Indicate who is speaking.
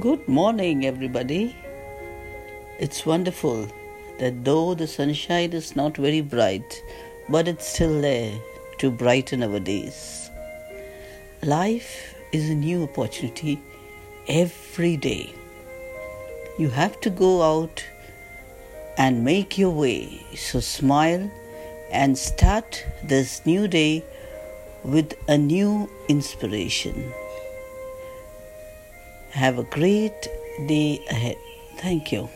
Speaker 1: Good morning, everybody. It's wonderful that though the sunshine is not very bright, but it's still there to brighten our days. Life is a new opportunity every day. You have to go out and make your way. So smile and start this new day with a new inspiration. Have a great day ahead. Thank you.